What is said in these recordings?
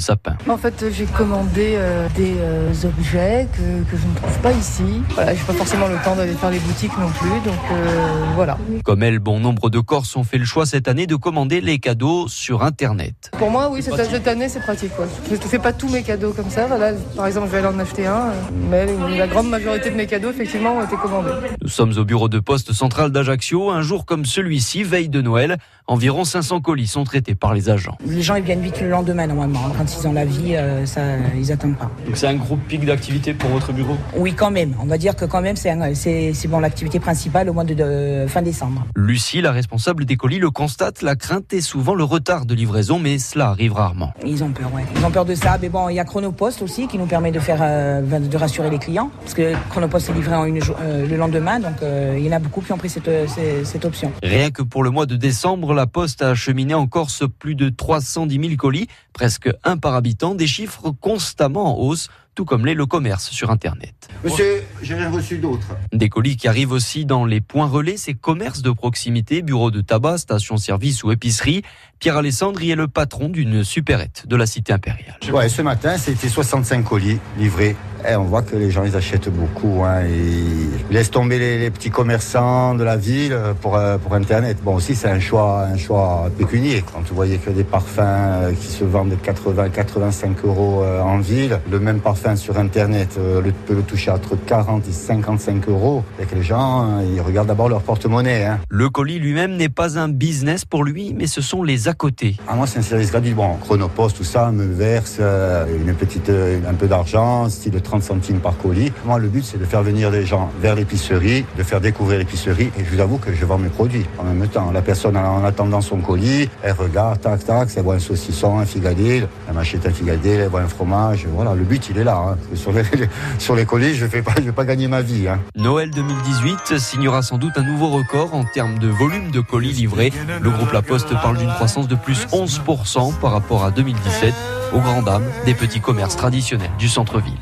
sapin. En fait, j'ai commandé euh, des euh, objets que, que, je ne trouve pas ici. Voilà, j'ai pas forcément le temps d'aller faire les boutiques non plus, donc euh, voilà. Comme elle, bon nombre de Corses ont fait le choix cette année de commander les cadeaux sur Internet. Pour moi, oui, cette, cette année, c'est pratique. Je ne fais pas tous mes cadeaux comme ça. Voilà. Par exemple, je vais aller en acheter un, mais la grande majorité de mes cadeaux, effectivement, ont été commandés. Nous sommes au bureau de poste central d'Ajaccio. Un jour comme celui-ci, veille de Noël, environ 500 colis sont traités par les agents. Les gens ils viennent vite le lendemain normalement. Quand ils ont la vie, euh, ça, ils attendent pas. Donc c'est un gros pic d'activité pour votre bureau Oui, quand même. On va dire que quand même c'est bon l'activité principale au mois de, de, fin décembre. Lucie, la responsable des colis, le constate. La crainte est souvent le retard de livraison, mais cela arrive rarement. Ils ont peur, ouais. Ils ont peur de ça. Mais bon, il y a Chronopost aussi qui nous permet de faire euh, de rassurer les clients parce que Chronopost est livré en une, euh, le lendemain, donc euh, il y en a beaucoup qui ont pris cette, cette, cette option. Rien que pour le mois de décembre, la Poste a acheminé en Corse plus de 310 000 colis, presque un par habitant, des chiffres constamment en hausse tout comme l'est le commerce sur Internet. Monsieur, j'ai rien reçu d'autre. Des colis qui arrivent aussi dans les points relais, ces commerces de proximité, bureaux de tabac, stations-service ou épicerie. Pierre Alessandre y est le patron d'une supérette de la cité impériale. Ouais, ce matin, c'était 65 colis livrés. Et on voit que les gens, ils achètent beaucoup. Hein, ils laissent tomber les, les, petits commerçants de la ville pour, pour Internet. Bon, aussi, c'est un choix, un choix pécunier. Quand vous voyez que des parfums qui se vendent 80, 85 euros en ville, le même parfum sur Internet euh, le, peut le toucher entre 40 et 55 euros. Et que les gens, ils regardent d'abord leur porte-monnaie. Hein. Le colis lui-même n'est pas un business pour lui, mais ce sont les à côté. Ah, moi, c'est un service gratuit. Bon, Chronopost, tout ça, me verse euh, une petite, un peu d'argent, style 30 centimes par colis. Moi, le but, c'est de faire venir les gens vers l'épicerie, de faire découvrir l'épicerie. Et je vous avoue que je vends mes produits en même temps. La personne, en attendant son colis, elle regarde, tac, tac, elle voit un saucisson, un figadil, elle m'achète un figadil, elle voit un fromage. Voilà, le but, il est là. Hein. Sur, les, colis, je ne vais, pas, gagner ma vie. Hein. Noël 2018 signera sans doute un nouveau record en termes de volume de colis livrés. Le groupe La Poste parle d'une croissance de plus 11% par rapport à 2017 aux grandes dames des petits commerces traditionnels du centre-ville.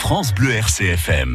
France Bleu. RCFM